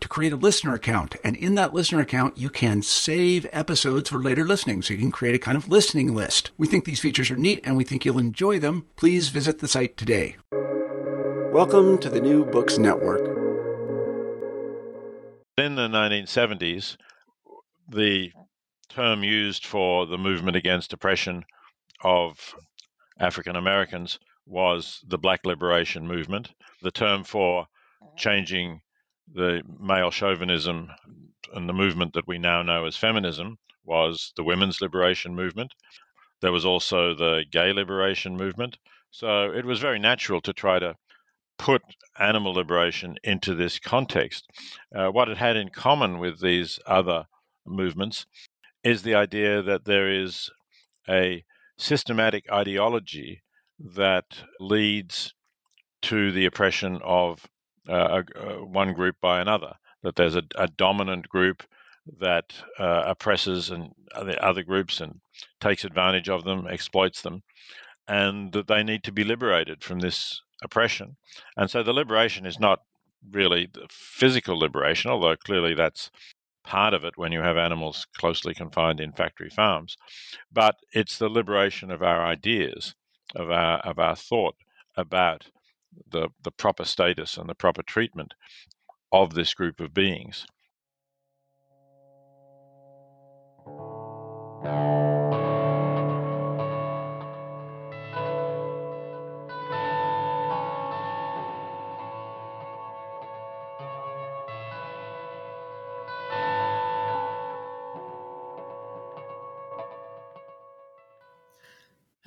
to create a listener account. And in that listener account, you can save episodes for later listening. So you can create a kind of listening list. We think these features are neat and we think you'll enjoy them. Please visit the site today. Welcome to the New Books Network. In the 1970s, the term used for the movement against oppression of African Americans was the Black Liberation Movement. The term for changing the male chauvinism and the movement that we now know as feminism was the women's liberation movement. There was also the gay liberation movement. So it was very natural to try to put animal liberation into this context. Uh, what it had in common with these other movements is the idea that there is a systematic ideology that leads to the oppression of uh, one group by another. That there's a, a dominant group that uh, oppresses and other, other groups and takes advantage of them, exploits them, and that they need to be liberated from this oppression. And so the liberation is not really the physical liberation, although clearly that's part of it when you have animals closely confined in factory farms, but it's the liberation of our ideas, of our of our thought about the, the proper status and the proper treatment of this group of beings.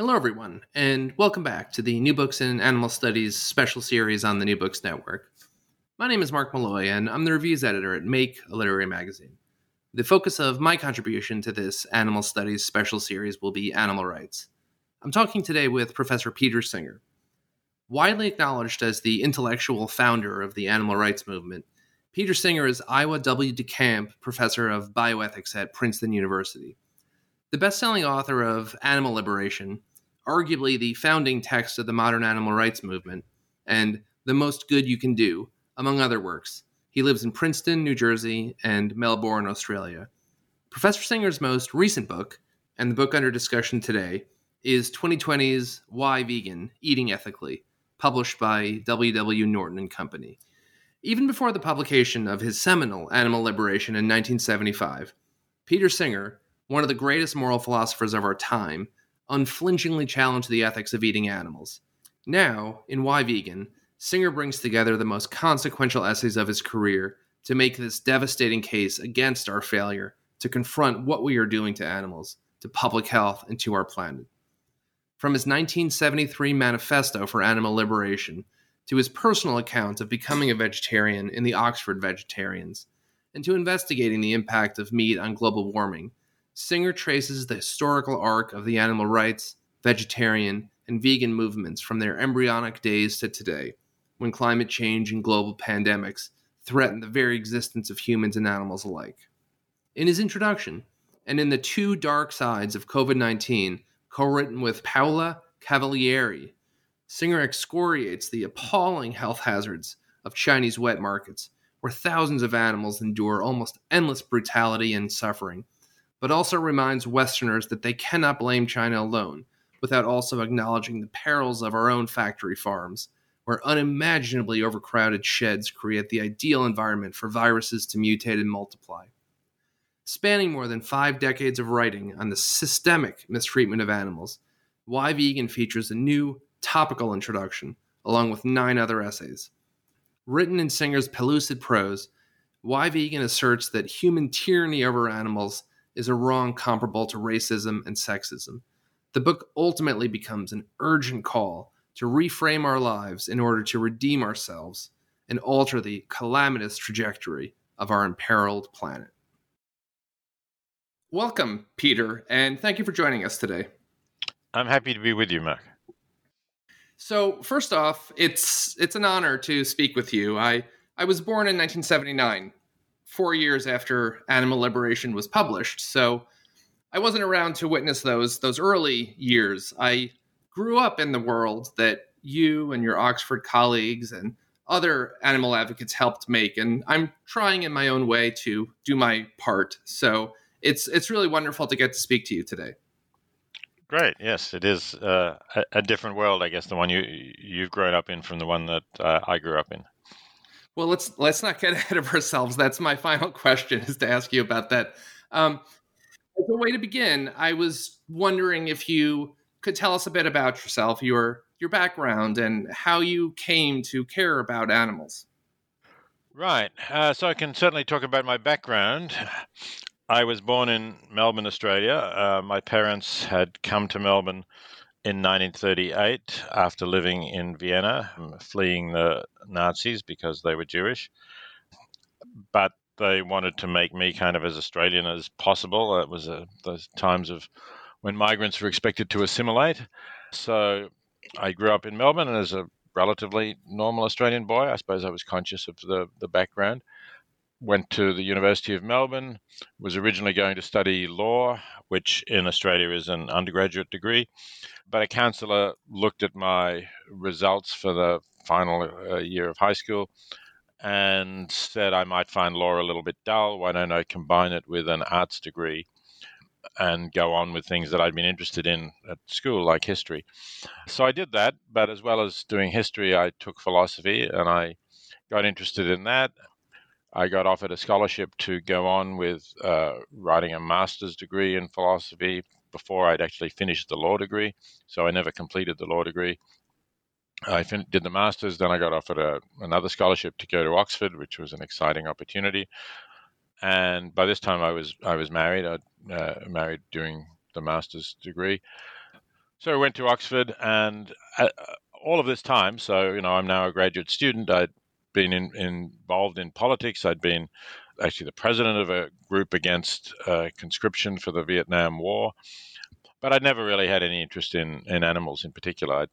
Hello, everyone, and welcome back to the New Books in Animal Studies special series on the New Books Network. My name is Mark Malloy, and I'm the reviews editor at Make, a literary magazine. The focus of my contribution to this Animal Studies special series will be animal rights. I'm talking today with Professor Peter Singer. Widely acknowledged as the intellectual founder of the animal rights movement, Peter Singer is Ira W. DeCamp Professor of Bioethics at Princeton University. The best selling author of Animal Liberation, arguably the founding text of the modern animal rights movement, and The Most Good You Can Do, among other works. He lives in Princeton, New Jersey, and Melbourne, Australia. Professor Singer's most recent book, and the book under discussion today, is 2020's Why Vegan? Eating Ethically, published by W.W. Norton and Company. Even before the publication of his seminal Animal Liberation in 1975, Peter Singer, one of the greatest moral philosophers of our time, unflinchingly challenged the ethics of eating animals. Now, in Why Vegan, Singer brings together the most consequential essays of his career to make this devastating case against our failure to confront what we are doing to animals, to public health, and to our planet. From his 1973 manifesto for animal liberation to his personal account of becoming a vegetarian in the Oxford Vegetarians, and to investigating the impact of meat on global warming, Singer traces the historical arc of the animal rights, vegetarian, and vegan movements from their embryonic days to today, when climate change and global pandemics threaten the very existence of humans and animals alike. In his introduction, and in The Two Dark Sides of COVID 19, co written with Paola Cavalieri, Singer excoriates the appalling health hazards of Chinese wet markets, where thousands of animals endure almost endless brutality and suffering, but also reminds Westerners that they cannot blame China alone without also acknowledging the perils of our own factory farms, where unimaginably overcrowded sheds create the ideal environment for viruses to mutate and multiply. Spanning more than five decades of writing on the systemic mistreatment of animals, Why Vegan features a new, topical introduction, along with nine other essays. Written in Singer's pellucid prose, Why Vegan asserts that human tyranny over animals is a wrong comparable to racism and sexism. The book ultimately becomes an urgent call to reframe our lives in order to redeem ourselves and alter the calamitous trajectory of our imperiled planet. Welcome, Peter, and thank you for joining us today. I'm happy to be with you, Mark. So, first off, it's it's an honor to speak with you. I I was born in 1979, 4 years after Animal Liberation was published. So, I wasn't around to witness those those early years. I grew up in the world that you and your Oxford colleagues and other animal advocates helped make and I'm trying in my own way to do my part. So, it's it's really wonderful to get to speak to you today. Great. Yes, it is uh, a, a, different world, I guess, the one you you've grown up in from the one that uh, I grew up in. Well, let's let's not get ahead of ourselves. That's my final question is to ask you about that. Um, as a way to begin, I was wondering if you could tell us a bit about yourself, your your background, and how you came to care about animals. Right. Uh, so I can certainly talk about my background. I was born in Melbourne, Australia. Uh, my parents had come to Melbourne in 1938 after living in Vienna, um, fleeing the Nazis because they were Jewish. But they wanted to make me kind of as Australian as possible. It was a, those times of when migrants were expected to assimilate. So I grew up in Melbourne and as a relatively normal Australian boy. I suppose I was conscious of the, the background went to the University of Melbourne, was originally going to study law, which in Australia is an undergraduate degree. But a counselor looked at my results for the final uh, year of high school and said I might find law a little bit dull. Why don't I combine it with an arts degree and go on with things that I'd been interested in at school, like history? So I did that. But as well as doing history, I took philosophy and I got interested in that I got offered a scholarship to go on with uh, writing a master's degree in philosophy before I'd actually finished the law degree. So I never completed the law degree. I fin- did the master's, then I got offered a, another scholarship to go to Oxford, which was an exciting opportunity. And by this time, I was I was married. I uh, married during the master's degree. So I went to Oxford, and uh, all of this time, so you know, I'm now a graduate student. I'd been in, involved in politics. I'd been actually the president of a group against uh, conscription for the Vietnam War, but I'd never really had any interest in, in animals in particular. I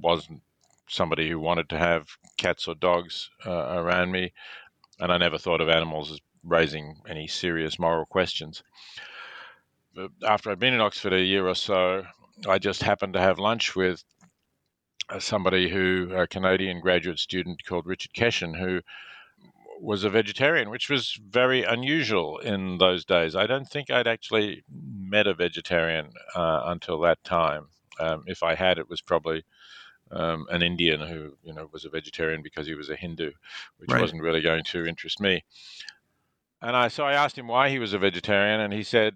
wasn't somebody who wanted to have cats or dogs uh, around me, and I never thought of animals as raising any serious moral questions. After I'd been in Oxford a year or so, I just happened to have lunch with uh, somebody who, a Canadian graduate student called Richard Keshen, who was a vegetarian, which was very unusual in those days. I don't think I'd actually met a vegetarian uh, until that time. Um, if I had, it was probably um, an Indian who, you know, was a vegetarian because he was a Hindu, which right. wasn't really going to interest me. And I so I asked him why he was a vegetarian, and he said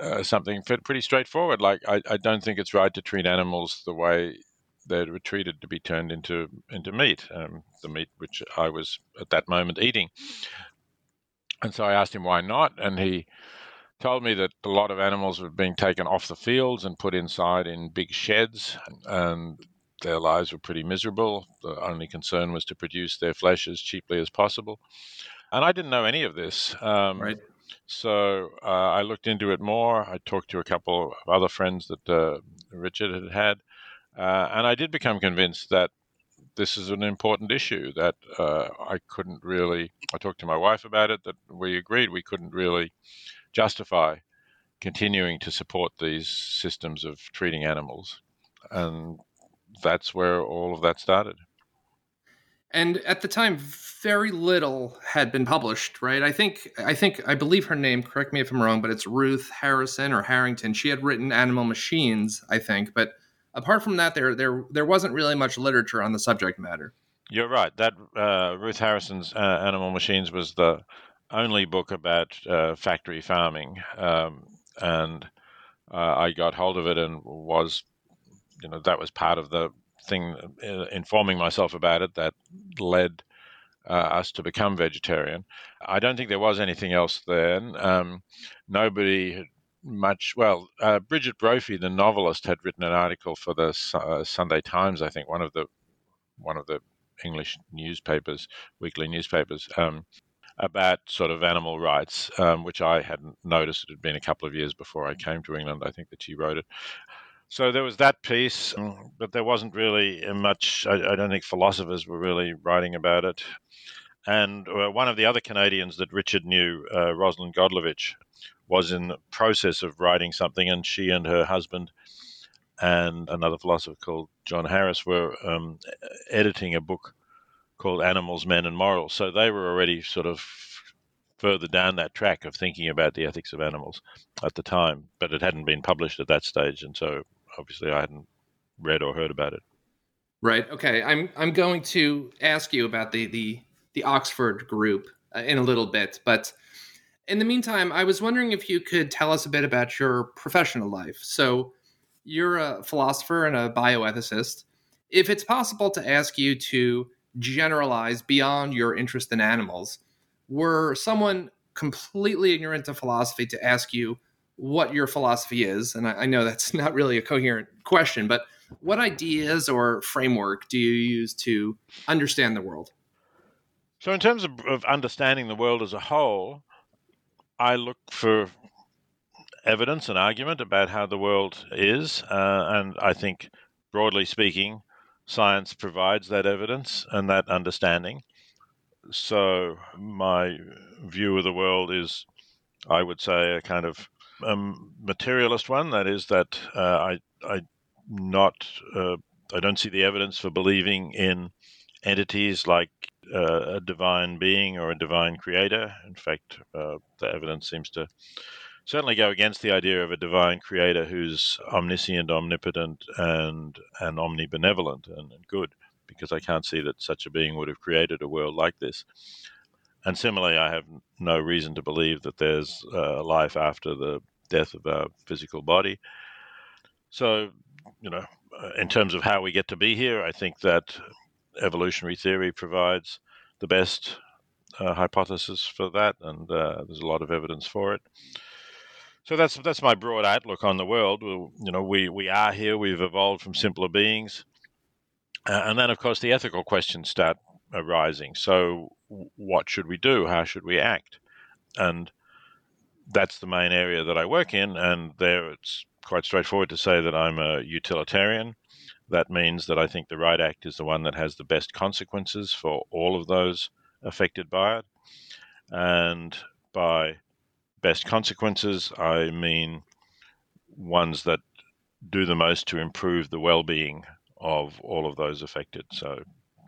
uh, something pretty straightforward, like I, I don't think it's right to treat animals the way they were treated to be turned into into meat, um, the meat which I was at that moment eating. And so I asked him why not, and he told me that a lot of animals were being taken off the fields and put inside in big sheds, and their lives were pretty miserable. The only concern was to produce their flesh as cheaply as possible. And I didn't know any of this. Um, right. So uh, I looked into it more. I talked to a couple of other friends that uh, Richard had had, uh, and I did become convinced that this is an important issue that uh, I couldn't really. I talked to my wife about it. That we agreed we couldn't really justify continuing to support these systems of treating animals, and that's where all of that started. And at the time, very little had been published, right? I think, I think, I believe her name. Correct me if I'm wrong, but it's Ruth Harrison or Harrington. She had written Animal Machines, I think, but apart from that, there, there, there wasn't really much literature on the subject matter. You're right. That uh, Ruth Harrison's uh, Animal Machines was the only book about uh, factory farming, um, and uh, I got hold of it and was, you know, that was part of the thing, uh, informing myself about it that led uh, us to become vegetarian. I don't think there was anything else then. Um, nobody much. Well, uh, Brigid Brophy, the novelist, had written an article for the uh, Sunday Times. I think one of the one of the English newspapers, weekly newspapers, um, about sort of animal rights, um, which I hadn't noticed. It had been a couple of years before I came to England. I think that she wrote it. So there was that piece, um, but there wasn't really much. I, I don't think philosophers were really writing about it. And uh, one of the other Canadians that Richard knew, uh, Rosalind Godlovitch, was in the process of writing something, and she and her husband and another philosopher called John Harris were um, editing a book called Animals, Men, and Morals. So they were already sort of further down that track of thinking about the ethics of animals at the time, but it hadn't been published at that stage, and so obviously I hadn't read or heard about it. Right. Okay. I'm I'm going to ask you about the the the Oxford group uh, in a little bit, but in the meantime, I was wondering if you could tell us a bit about your professional life. So, you're a philosopher and a bioethicist. If it's possible to ask you to generalize beyond your interest in animals, were someone completely ignorant of philosophy to ask you what your philosophy is, and I, I know that's not really a coherent question, but what ideas or framework do you use to understand the world? So, in terms of, of understanding the world as a whole, I look for evidence and argument about how the world is, uh, and I think, broadly speaking, science provides that evidence and that understanding. So, my view of the world is, I would say, a kind of um, materialist one. That is, that uh, I, I not, uh, I don't see the evidence for believing in entities like uh, a divine being or a divine creator. In fact, uh, the evidence seems to certainly go against the idea of a divine creator who's omniscient, omnipotent, and and omnibenevolent and, and good, because I can't see that such a being would have created a world like this. And similarly, I have no reason to believe that there's uh, life after the death of our physical body. So, you know, uh, in terms of how we get to be here, I think that evolutionary theory provides the best uh, hypothesis for that, and uh, there's a lot of evidence for it. So that's that's my broad outlook on the world. you know, we we are here. We've evolved from simpler beings, uh, and then of course the ethical questions start arising. So, what should we do? How should we act? And that's the main area that I work in. And there, it's quite straightforward to say that I'm a utilitarian. That means that I think the right act is the one that has the best consequences for all of those affected by it. And by best consequences, I mean ones that do the most to improve the well being of all of those affected. So,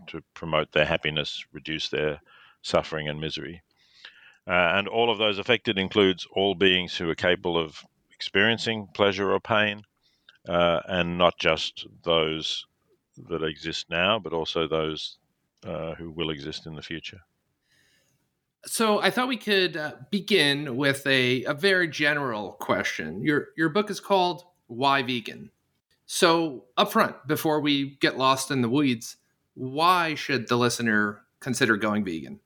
to promote their happiness, reduce their suffering and misery. Uh, and all of those affected includes all beings who are capable of experiencing pleasure or pain, uh, and not just those that exist now, but also those uh, who will exist in the future. So I thought we could uh, begin with a, a very general question. Your your book is called Why Vegan? So up front, before we get lost in the weeds, why should the listener consider going vegan?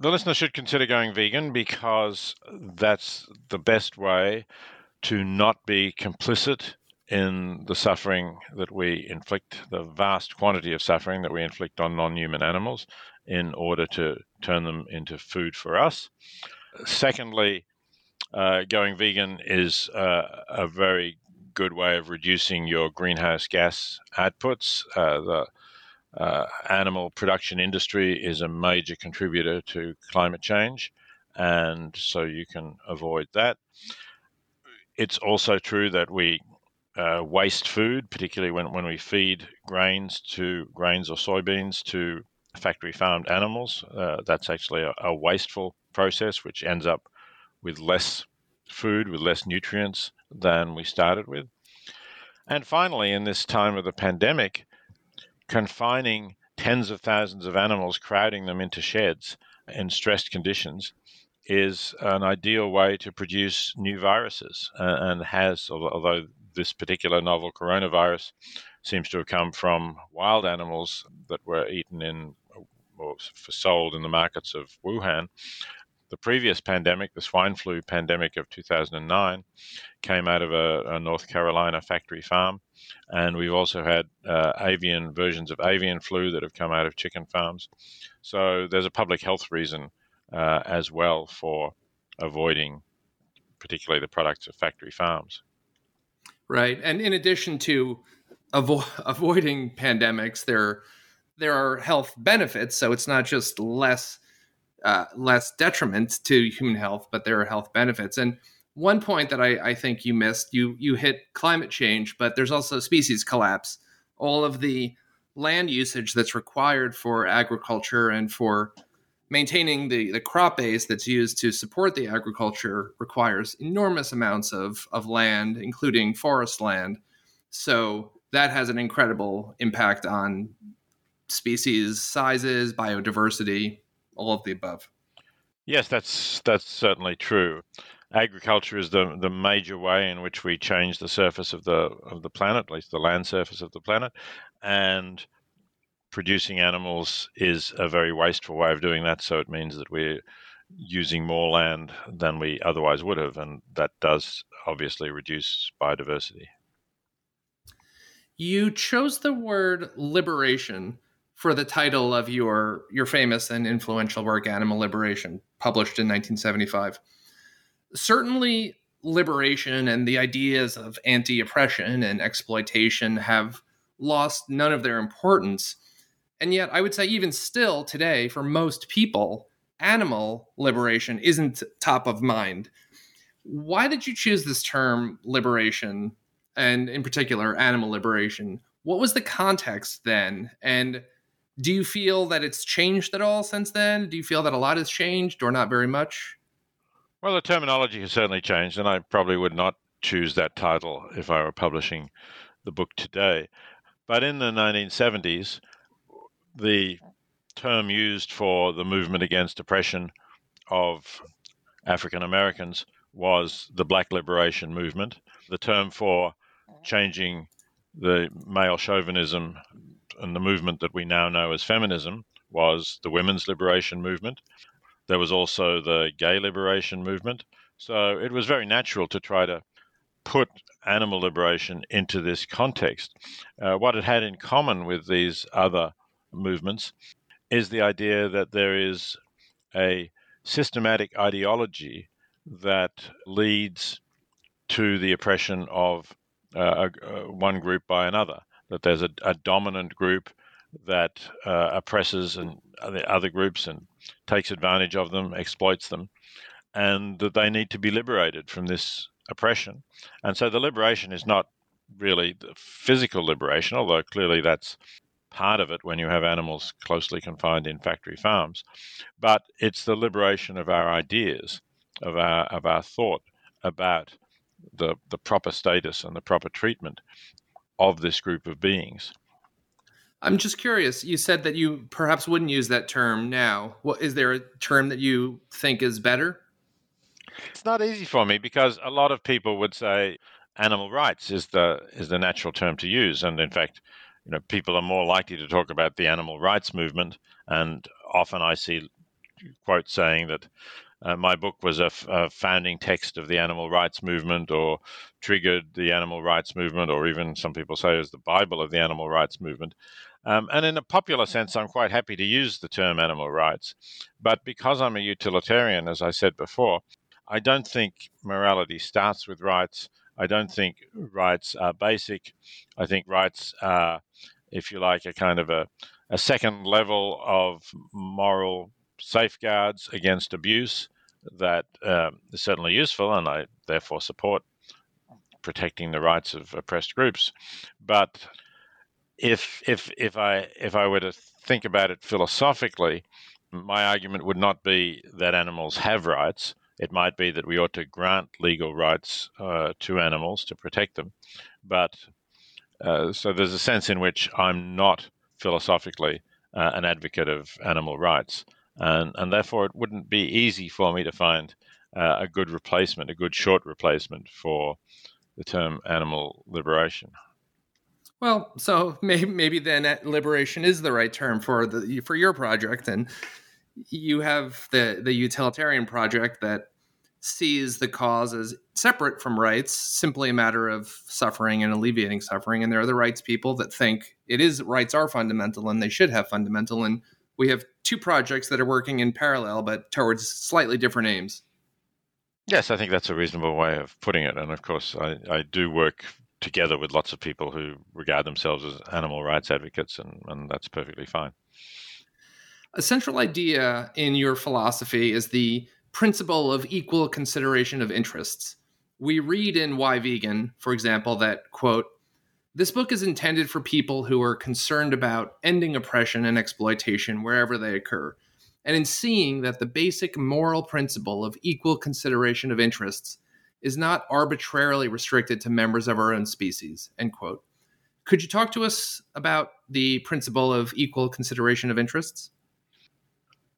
The listener should consider going vegan because that's the best way to not be complicit in the suffering that we inflict, the vast quantity of suffering that we inflict on non human animals, in order to turn them into food for us. Secondly, uh, going vegan is uh, a very good way of reducing your greenhouse gas outputs. Uh, the uh, animal production industry is a major contributor to climate change, and so you can avoid that. It's also true that we uh, waste food, particularly when, when we feed grains to grains or soybeans to factory farmed animals. Uh, that's actually a, a, wasteful process, which ends up with less food, with less nutrients than we started with. And finally, in this time of the pandemic, confining tens of thousands of animals, crowding them into sheds in stressed conditions, is an ideal way to produce new viruses uh, and has, although this particular novel coronavirus seems to have come from wild animals that were eaten in or sold in the markets of Wuhan. The previous pandemic, the swine flu pandemic of 2009, came out of a, a North Carolina factory farm. And we've also had uh, avian versions of avian flu that have come out of chicken farms. So there's a public health reason uh, as well for avoiding, particularly the products of factory farms. Right, and in addition to avo- avoiding pandemics, there there are health benefits. So it's not just less uh, less detriment to human health, but there are health benefits. And one point that I, I think you missed, you you hit climate change, but there's also species collapse. All of the land usage that's required for agriculture and for maintaining the, the crop base that's used to support the agriculture requires enormous amounts of, of land, including forest land. So that has an incredible impact on species sizes, biodiversity, all of the above. Yes, that's that's certainly true. Agriculture is the the major way in which we change the surface of the of the planet, at least the land surface of the planet, and producing animals is a very wasteful way of doing that. So it means that we're using more land than we otherwise would have, and that does obviously reduce biodiversity. You chose the word liberation for the title of your your famous and influential work Animal Liberation, published in 1975. Certainly liberation and the ideas of anti-oppression and exploitation have lost none of their importance and yet, I would say, even still today, for most people, animal liberation isn't top of mind. Why did you choose this term liberation, and in particular, animal liberation? What was the context then? And do you feel that it's changed at all since then? Do you feel that a lot has changed or not very much? Well, the terminology has certainly changed, and I probably would not choose that title if I were publishing the book today. But in the 1970s, the term used for the movement against oppression of African Americans was the Black Liberation Movement. The term for changing the male chauvinism and the movement that we now know as feminism was the Women's Liberation Movement. There was also the Gay Liberation Movement. So it was very natural to try to put animal liberation into this context. Uh, what it had in common with these other movements is the idea that there is a systematic ideology that leads to the oppression of uh, uh, one group by another. That there's a, a dominant group that uh, oppresses and the other groups and takes advantage of them, exploits them, and that they need to be liberated from this oppression. And so the liberation is not really the physical liberation, although clearly that's part of it when you have animals closely confined in factory farms, but it's the liberation of our ideas, of our of our thought about the the proper status and the proper treatment of this group of beings. I'm just curious. You said that you perhaps wouldn't use that term now. What is there a term that you think is better? It's not easy for me because a lot of people would say animal rights is the is the natural term to use, and in fact, you know, people are more likely to talk about the animal rights movement, and often I see quotes saying that uh, my book was a, f- a founding text of the animal rights movement, or triggered the animal rights movement, or even some people say was the Bible of the animal rights movement. Um, and in a popular sense, I'm quite happy to use the term animal rights. But because I'm a utilitarian, as I said before, I don't think morality starts with rights. I don't think rights are basic. I think rights are, if you like, a kind of a, a second level of moral safeguards against abuse that um, is certainly useful, and I therefore support protecting the rights of oppressed groups. But if if if I if I were to think about it philosophically, my argument would not be that animals have rights. It might be that we ought to grant legal rights uh, to animals to protect them. But uh, so there's a sense in which I'm not philosophically uh, an advocate of animal rights, and and therefore it wouldn't be easy for me to find uh, a good replacement, a good short replacement for the term animal liberation. Well, so maybe maybe then liberation is the right term for the for your project, and you have the the utilitarian project that sees the cause as separate from rights, simply a matter of suffering and alleviating suffering. And there are the rights people that think it is rights are fundamental and they should have fundamental. And we have two projects that are working in parallel, but towards slightly different aims. Yes, I think that's a reasonable way of putting it. And of course, I, I do work together with lots of people who regard themselves as animal rights advocates, and, and that's perfectly fine. A central idea in your philosophy is the principle of equal consideration of interests. We read in Why Vegan, for example, that, quote, this book is intended for people who are concerned about ending oppression and exploitation wherever they occur, and in seeing that the basic moral principle of equal consideration of interests is not arbitrarily restricted to members of our own species end quote could you talk to us about the principle of equal consideration of interests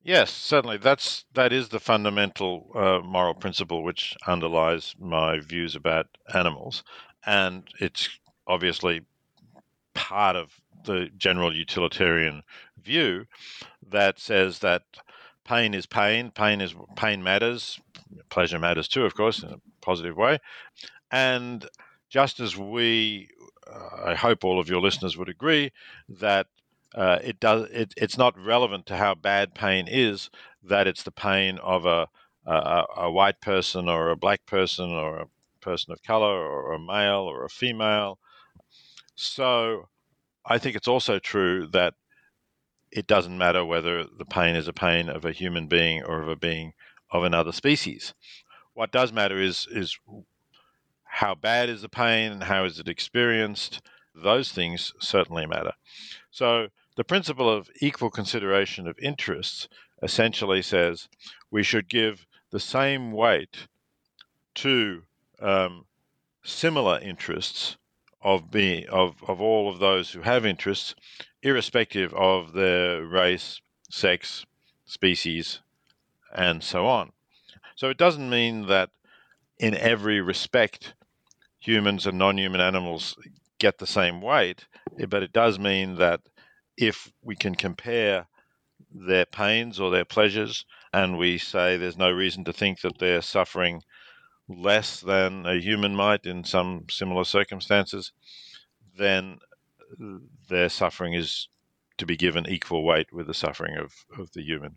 yes certainly that's that is the fundamental uh, moral principle which underlies my views about animals and it's obviously part of the general utilitarian view that says that pain is pain, pain is pain matters, pleasure matters too, of course, in a positive way. And just as we, uh, I hope all of your listeners would agree that uh, it does, it, it's not relevant to how bad pain is that it's the pain of a, a, a white person or a black person or a person of color or a male or a female. So I think it's also true that it doesn't matter whether the pain is a pain of a human being or of a being of another species. What does matter is is how bad is the pain and how is it experienced. Those things certainly matter. So the principle of equal consideration of interests essentially says we should give the same weight to um, similar interests of being of, of all of those who have interests, irrespective of their race, sex, species, and so on. So it doesn't mean that in every respect humans and non-human animals get the same weight, eh, but it does mean that if we can compare their pains or their pleasures and we say there's no reason to think that they're suffering less than a human might in some similar circumstances, then uh, their suffering is to be given equal weight with the suffering of, of the human.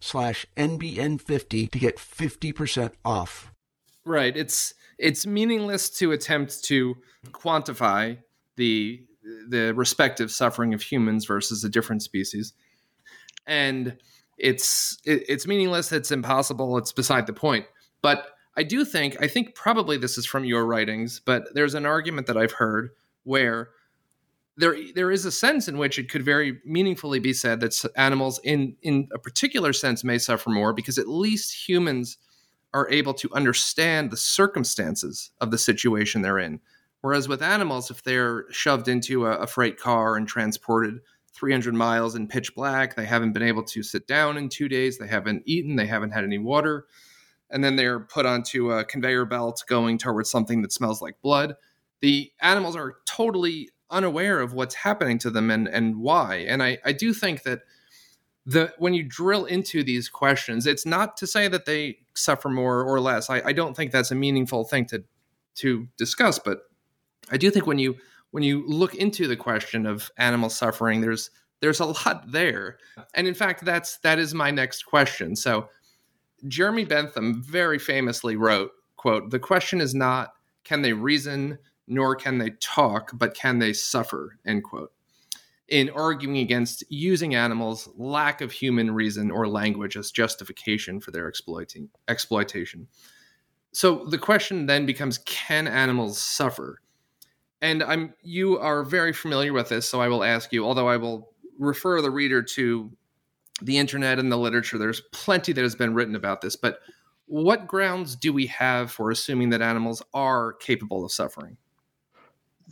slash NBN50 to get 50% off. Right. It's it's meaningless to attempt to quantify the the respective suffering of humans versus a different species. And it's it, it's meaningless, it's impossible, it's beside the point. But I do think I think probably this is from your writings, but there's an argument that I've heard where there there is a sense in which it could very meaningfully be said that animals in in a particular sense may suffer more because at least humans are able to understand the circumstances of the situation they're in Whereas with animals, if they're shoved into a, a freight car and transported 300 miles in pitch black, they haven't been able to sit down in two days, they haven't eaten, they haven't had any water, and then they're put onto a conveyor belt going towards something that smells like blood. The animals are totally unaware of what's happening to them and, and why. And I, I do think that the when you drill into these questions, it's not to say that they suffer more or less. I, I don't think that's a meaningful thing to to discuss, but I do think when you when you look into the question of animal suffering, there's there's a lot there. And in fact, that's that is my next question. So Jeremy Bentham very famously wrote, quote, the question is not can they reason nor can they talk, but can they suffer, end quote in arguing against using animals' lack of human reason or language as justification for their exploiting exploitation. So the question then becomes can animals suffer? And I'm you are very familiar with this, so I will ask you, although I will refer the reader to the internet and the literature, there's plenty that has been written about this, but what grounds do we have for assuming that animals are capable of suffering?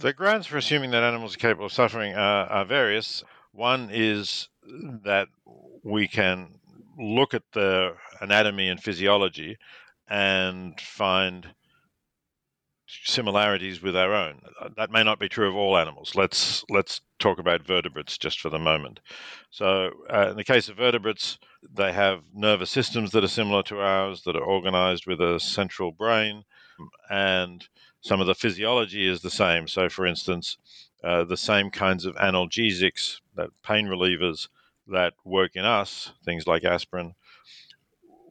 The grounds for assuming that animals are capable of suffering are, are various. One is that we can look at the anatomy and physiology and find similarities with our own. That may not be true of all animals. Let's let's talk about vertebrates just for the moment. So, uh, in the case of vertebrates, they have nervous systems that are similar to ours, that are organized with a central brain, and some of the physiology is the same. So, for instance, uh, the same kinds of analgesics, that pain relievers that work in us, things like aspirin,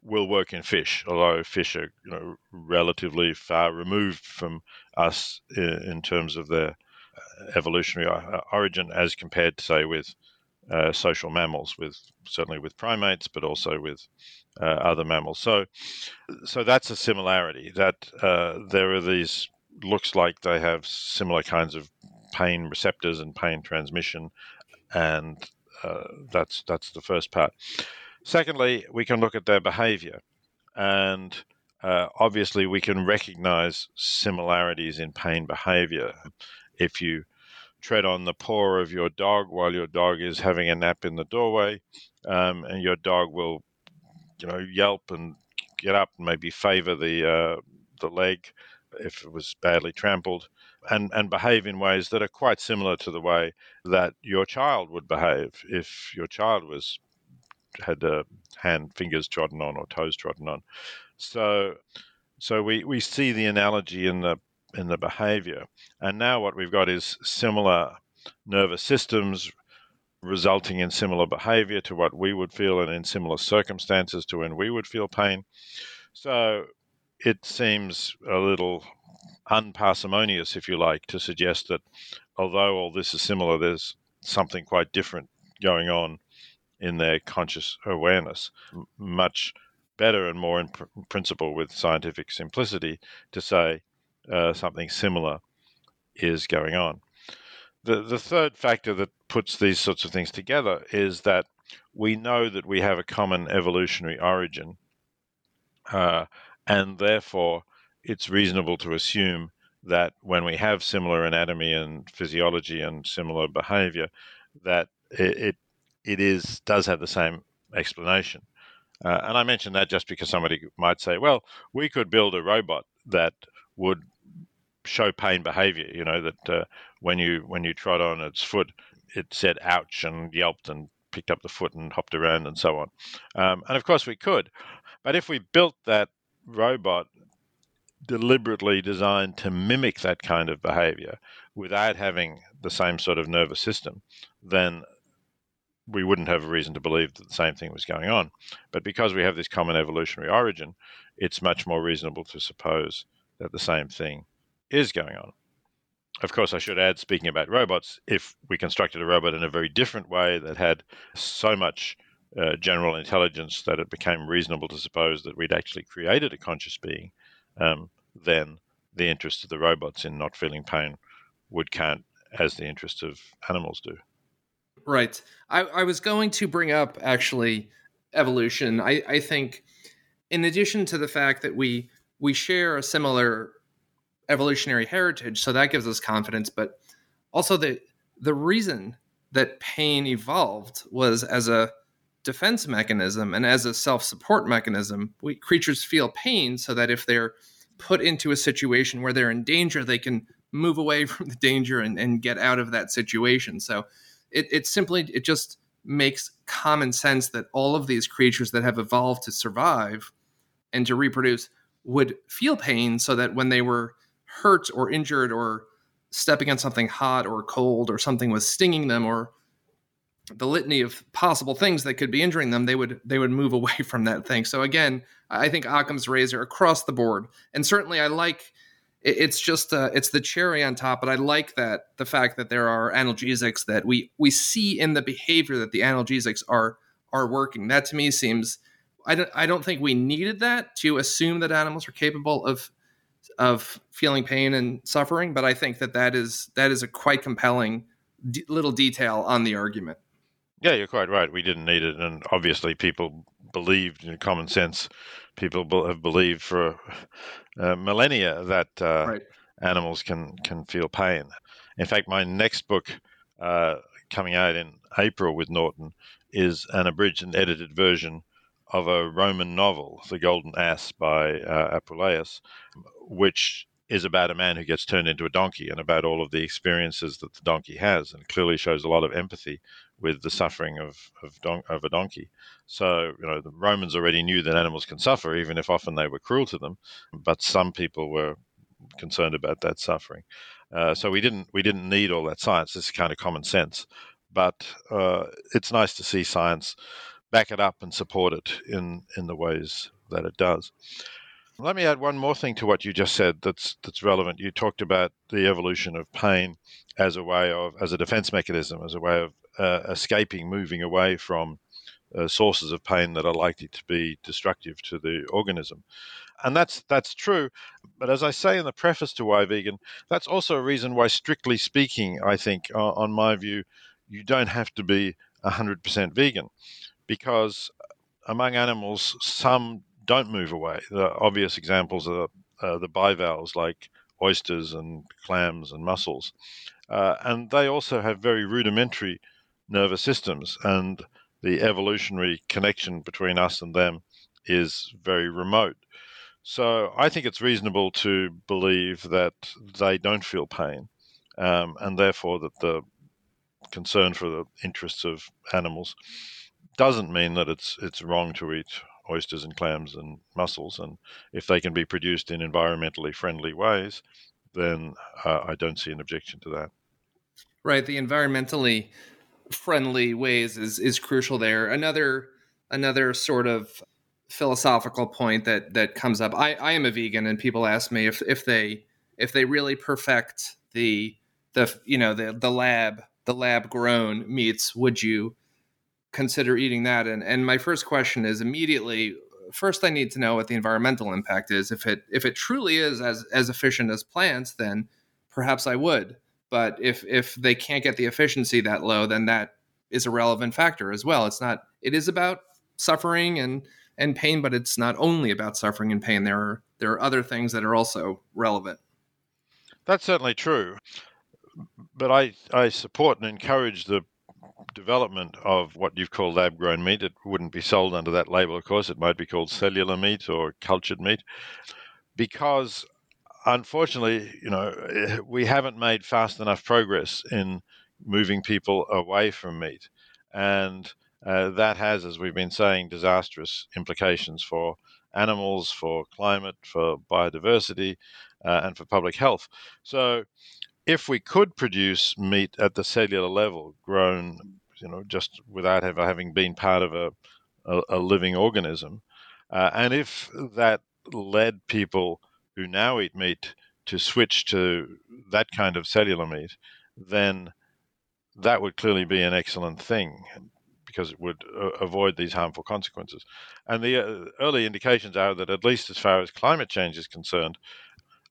will work in fish. Although fish are you know, relatively far removed from us in, terms of their uh, evolutionary uh, origin, as compared, to, say, with uh, social mammals, with certainly with primates, but also with uh, other mammals. So, so that's a similarity. That uh, there are these looks like they have similar kinds of pain receptors and pain transmission, and uh, that's that's the first part. Secondly, we can look at their behavior, and uh, obviously we can recognize similarities in pain behavior. If you tread on the paw of your dog while your dog is having a nap in the doorway, um, and your dog will, you know, yelp and get up and maybe favor the uh, the leg if it was badly trampled, and, and behave in ways that are quite similar to the way that your child would behave if your child was had uh, hand fingers trodden on or toes trodden on. So so we, we see the analogy in the in the behavior. And now what we've got is similar nervous systems resulting in similar behavior to what we would feel and in similar circumstances to when we would feel pain. So it seems a little unparsimonious, if you like, to suggest that although all this is similar, there's something quite different going on in their conscious awareness. Much better and more in pr- principle with scientific simplicity to say uh, something similar is going on. The, the third factor that puts these sorts of things together is that we know that we have a common evolutionary origin. Uh, and therefore it's reasonable to assume that when we have similar anatomy and physiology and similar behavior, that it it, is does have the same explanation. Uh, and I mention that just because somebody might say, well, we could build a robot that would show pain behavior. You know that uh, when you when you trod on its foot, it said "ouch" and yelped and picked up the foot and hopped around and so on. Um, and of course we could, but if we built that robot deliberately designed to mimic that kind of behavior without having the same sort of nervous system, then we wouldn't have a reason to believe that the same thing was going on. But because we have this common evolutionary origin, it's much more reasonable to suppose that the same thing is going on. Of course, I should add, speaking about robots, if we constructed a robot in a very different way that had so much uh, general intelligence that it became reasonable to suppose that we'd actually created a conscious being, um, then the interest of the robots in not feeling pain would count as the interest of animals do. Right. I, I was going to bring up actually evolution. I, I think, in addition to the fact that we we share a similar evolutionary heritage, so that gives us confidence. But also the the reason that pain evolved was as a defense mechanism and as a self-support mechanism. We creatures feel pain so that if they're put into a situation where they're in danger, they can move away from the danger and, and get out of that situation. So it, it simply it just makes common sense that all of these creatures that have evolved to survive and to reproduce would feel pain so that when they were hurt or injured or stepping on something hot or cold or something was stinging them or the litany of possible things that could be injuring them they would they would move away from that thing. So again i think occam's razor across the board. And certainly i like it's just uh, it's the cherry on top but i like that the fact that there are analgesics that we we see in the behavior that the analgesics are are working. That to me seems i don't i don't think we needed that to assume that animals are capable of of feeling pain and suffering but i think that that is that is a quite compelling d- little detail on the argument yeah you're quite right we didn't need it and obviously people believed in common sense people have believed for uh, millennia that uh, right. animals can can feel pain. In fact, my next book, uh, coming out in April with Norton, is an abridged and edited version of a Roman novel, The Golden Ass by uh, Apuleius, which is about a man who gets turned into a donkey and about all of the experiences that the donkey has, and clearly shows a lot of empathy with the suffering of of, don- of a donkey. So you know the Romans already knew that animals can suffer, even if often they were cruel to them. But some people were concerned about that suffering. Uh, so we didn't we didn't need all that science. This is kind of common sense. But uh, it's nice to see science back it up and support it in in the ways that it does. Let me add one more thing to what you just said that's that's relevant. You talked about the evolution of pain as a way of as a defense mechanism, as a way of uh, escaping, moving away from uh, sources of pain that are likely to be destructive to the organism. And that's that's true. But as I say in the preface to Why Vegan, that's also a reason why, strictly speaking, I think, uh, on my view, you don't have to be 100% vegan because among animals, some don't move away. The obvious examples are uh, the bivalves like oysters and clams and mussels. Uh, and they also have very rudimentary nervous systems, and the evolutionary connection between us and them is very remote. So I think it's reasonable to believe that they don't feel pain, um, and therefore that the concern for the interests of animals doesn't mean that it's it's wrong to eat oysters and clams and mussels. And if they can be produced in environmentally friendly ways, then uh, I don't see an objection to that. Right. The environmentally friendly ways is is crucial there. Another another sort of philosophical point that that comes up. I, I am a vegan, and people ask me if if they if they really perfect the the you know the the lab the lab grown meats, would you consider eating that? And and my first question is immediately first I need to know what the environmental impact is. If it if it truly is as as efficient as plants, then perhaps I would. But if if they can't get the efficiency that low, then that is a relevant factor as well. It's not. It is about suffering and and pain, but it's not only about suffering and pain. There are there are other things that are also relevant. That's certainly true. But I I support and encourage the development of what you've called lab grown meat. It wouldn't be sold under that label, of course. It might be called cellular meat or cultured meat, because unfortunately, you know, we haven't made fast enough progress in moving people away from meat. And uh, that has, as we've been saying, disastrous implications for animals, for climate, for biodiversity, uh, and for public health. So, if we could produce meat at the cellular level, grown, you know, just without ever having been part of a, a, a living organism, uh, and if that led people who now eat meat to switch to that kind of cellular meat, then that would clearly be an excellent thing because it would uh, avoid these harmful consequences. And the uh, early indications are that, at least as far as climate change is concerned,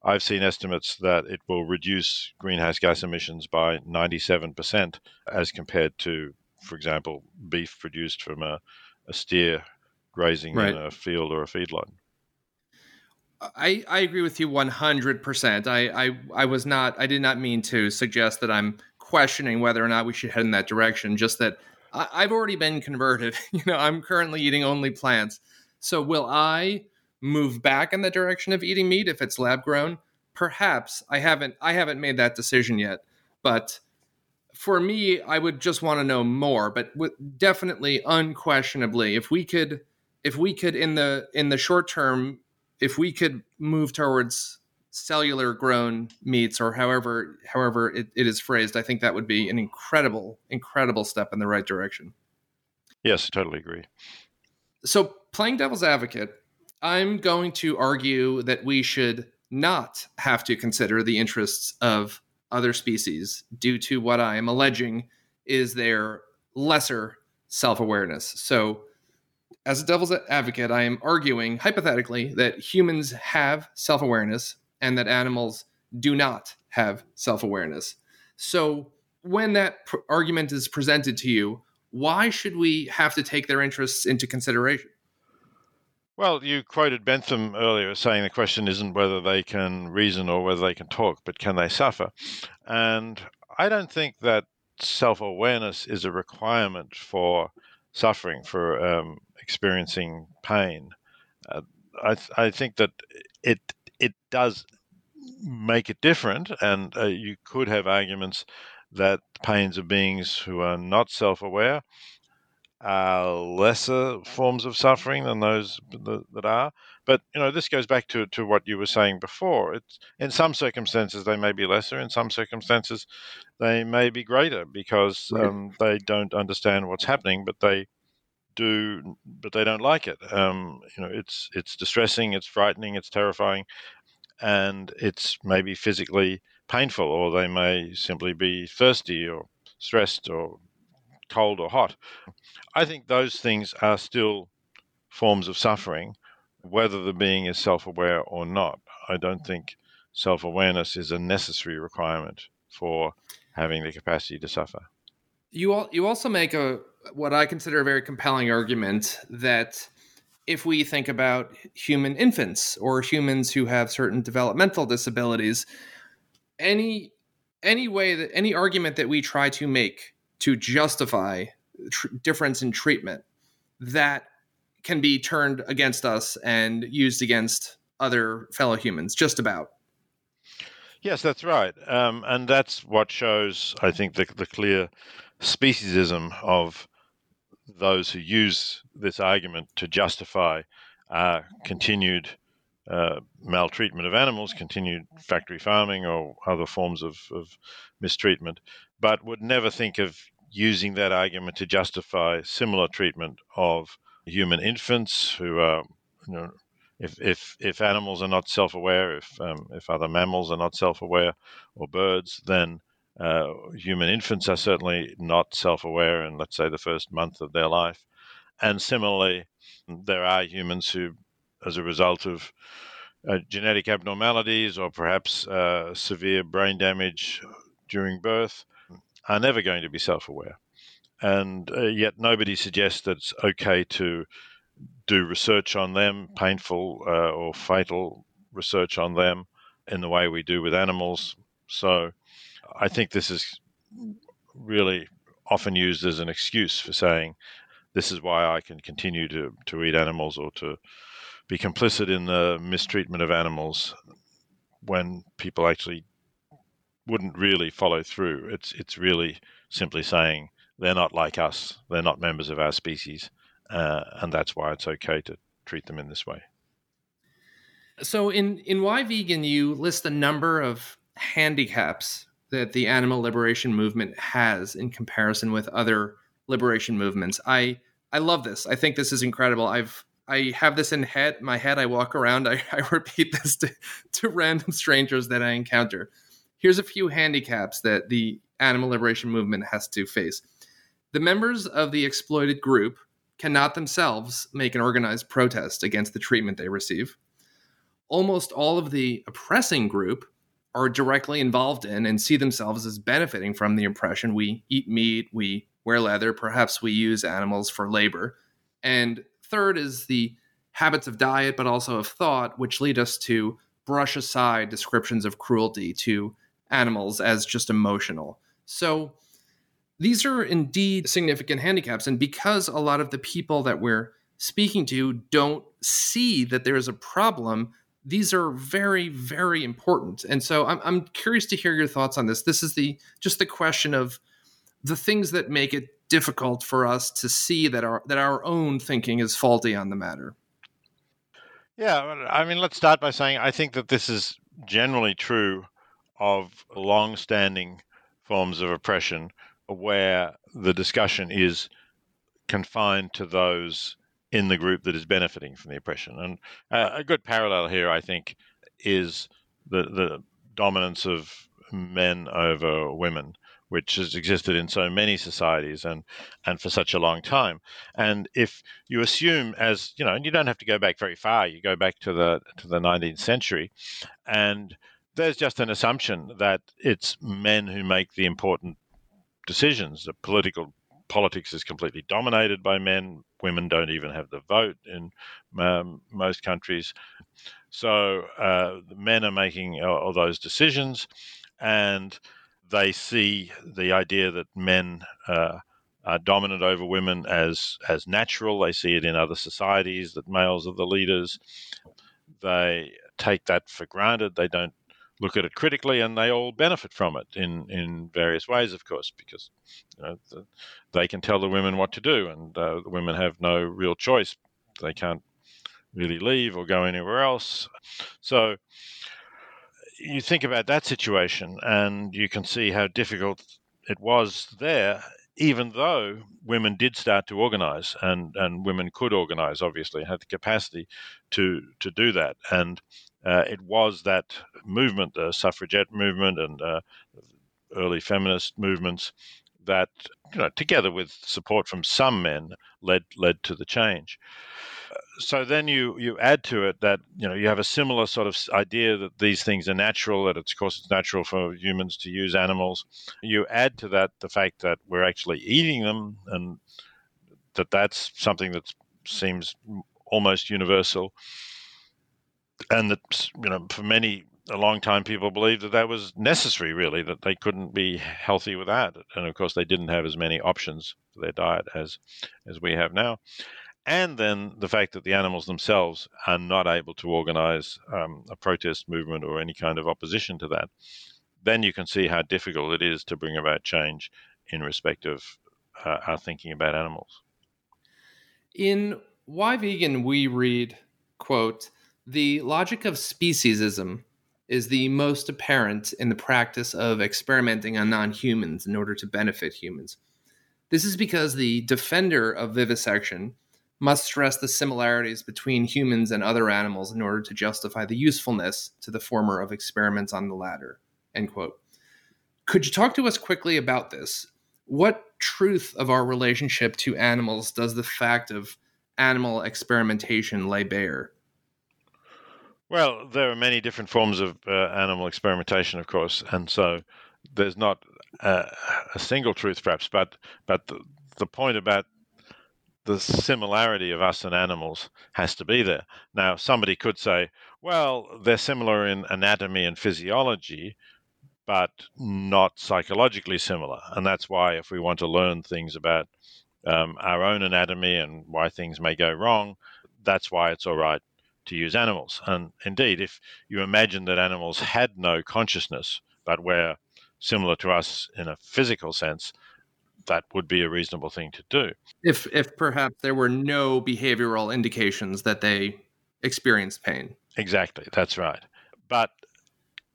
I've seen estimates that it will reduce greenhouse gas emissions by 97% as compared to, for example, beef produced from a, a steer grazing right. in a field or a feedlot. I, I agree with you 100%. I, I, I was not, I did not mean to suggest that I'm questioning whether or not we should head in that direction, just that I, I've already been converted. you know, I'm currently eating only plants. So will I move back in the direction of eating meat if it's lab grown? Perhaps. I haven't, I haven't made that decision yet, but for me, I would just want to know more, but definitely, unquestionably, if we could, if we could in the in the short term if we could move towards cellular grown meats or however however it, it is phrased i think that would be an incredible incredible step in the right direction. Yes totally agree. So playing devil's advocate i'm going to argue that we should not have to consider the interests of other species due to what i am alleging is their lesser self-awareness so as a devil's advocate, I am arguing hypothetically that humans have self awareness and that animals do not have self awareness. So, when that pr- argument is presented to you, why should we have to take their interests into consideration? Well, you quoted Bentham earlier saying the question isn't whether they can reason or whether they can talk, but can they suffer? And I don't think that self awareness is a requirement for suffering, for um, experiencing pain. Uh, I, th- I think that it it does make it different, and uh, you could have arguments that pains of beings who are not self-aware are lesser forms of suffering than those that are. But you know, this goes back to, to what you were saying before. It's in some circumstances they may be lesser, in some circumstances they may be greater because um, they don't understand what's happening, but they do, but they don't like it. Um, you know, it's it's distressing, it's frightening, it's terrifying, and it's maybe physically painful, or they may simply be thirsty or stressed or cold or hot. I think those things are still forms of suffering, whether the being is self-aware or not. I don't think self-awareness is a necessary requirement for having the capacity to suffer. You all, you also make a what I consider a very compelling argument that if we think about human infants or humans who have certain developmental disabilities, any any way that any argument that we try to make to justify tr- difference in treatment that can be turned against us and used against other fellow humans just about. Yes that's right. Um, and that's what shows i think the, the clear speciesism of those who use this argument to justify uh, continued uh, maltreatment of animals, continued factory farming, or other forms of, of, mistreatment, but would never think of using that argument to justify similar treatment of human infants who are, you know, if, if, if animals are not self aware, if, um, if other mammals are not self aware, or birds, then uh, human infants are certainly not self aware in, let's say, the first month of their life. And similarly, there are humans who, as a result of uh, genetic abnormalities or perhaps uh, severe brain damage during birth, are never going to be self aware. And uh, yet, nobody suggests that it's okay to do research on them, painful uh, or fatal research on them, in the way we do with animals. So, I think this is really often used as an excuse for saying this is why I can continue to, to eat animals or to be complicit in the mistreatment of animals when people actually wouldn't really follow through. It's it's really simply saying they're not like us, they're not members of our species, uh, and that's why it's okay to treat them in this way. So in in Why Vegan, you list a number of handicaps that the animal liberation movement has in comparison with other liberation movements. I I love this. I think this is incredible. I've I have this in head my head. I walk around. I, I repeat this to, to random strangers that I encounter. Here's a few handicaps that the animal liberation movement has to face. The members of the exploited group cannot themselves make an organized protest against the treatment they receive. Almost all of the oppressing group are directly involved in and see themselves as benefiting from the impression we eat meat, we wear leather, perhaps we use animals for labor. And third is the habits of diet, but also of thought, which lead us to brush aside descriptions of cruelty to animals as just emotional. So these are indeed significant handicaps. And because a lot of the people that we're speaking to don't see that there's a problem, these are very, very important. And so I'm, I'm curious to hear your thoughts on this. This is the just the question of the things that make it difficult for us to see that our that our own thinking is faulty on the matter. Yeah, I mean, let's start by saying I think that this is generally true of long-standing forms of oppression where the discussion is confined to those in the group that is benefiting from the oppression. And uh, a good parallel here, I think, is the the dominance of men over women which has existed in so many societies and and for such a long time. And if you assume, as you know, and you don't have to go back very far, you go back to the to the 19th century, and there's just an assumption that it's men who make the important decisions. The political politics is completely dominated by men. Women don't even have the vote in um, most countries. So uh, men are making all, those decisions, and they see the idea that men uh, are dominant over women as as natural. They see it in other societies that males are the leaders. They take that for granted. They don't look at it critically, and they all benefit from it in in various ways, of course, because you know, the, they can tell the women what to do, and uh, the women have no real choice. They can't really leave or go anywhere else. So you think about that situation and you can see how difficult it was there, even though women did start to organize and, and women could organize, obviously, had the capacity to, to do that. And uh, it was that movement, the suffragette movement and uh, early feminist movements, that, you know, together with support from some men, led led to the change. So then you you add to it that you know you have a similar sort of idea that these things are natural that it's, of course it's natural for humans to use animals. You add to that the fact that we're actually eating them and that that's something that seems almost universal and that you know for many a long time people believed that that was necessary really that they couldn't be healthy without it and of course they didn't have as many options for their diet as as we have now and then the fact that the animals themselves are not able to organize um, a protest movement or any kind of opposition to that, then you can see how difficult it is to bring about change in respect of uh, our thinking about animals. In Why Vegan, we read, quote, the logic of speciesism is the most apparent in the practice of experimenting on non humans in order to benefit humans. This is because the defender of vivisection must stress the similarities between humans and other animals in order to justify the usefulness to the former of experiments on the latter. End quote. Could you talk to us quickly about this? What truth of our relationship to animals does the fact of animal experimentation lay bare? Well, there are many different forms of uh, animal experimentation, of course, and so there's not uh, a single truth, perhaps, but but the, the point about the similarity of us and animals has to be there. Now, somebody could say, well, they're similar in anatomy and physiology, but not psychologically similar. And that's why, if we want to learn things about um, our own anatomy and why things may go wrong, that's why it's all right to use animals. And indeed, if you imagine that animals had no consciousness, but were similar to us in a physical sense, that would be a reasonable thing to do. If if perhaps there were no behavioral indications that they experienced pain. Exactly, that's right. But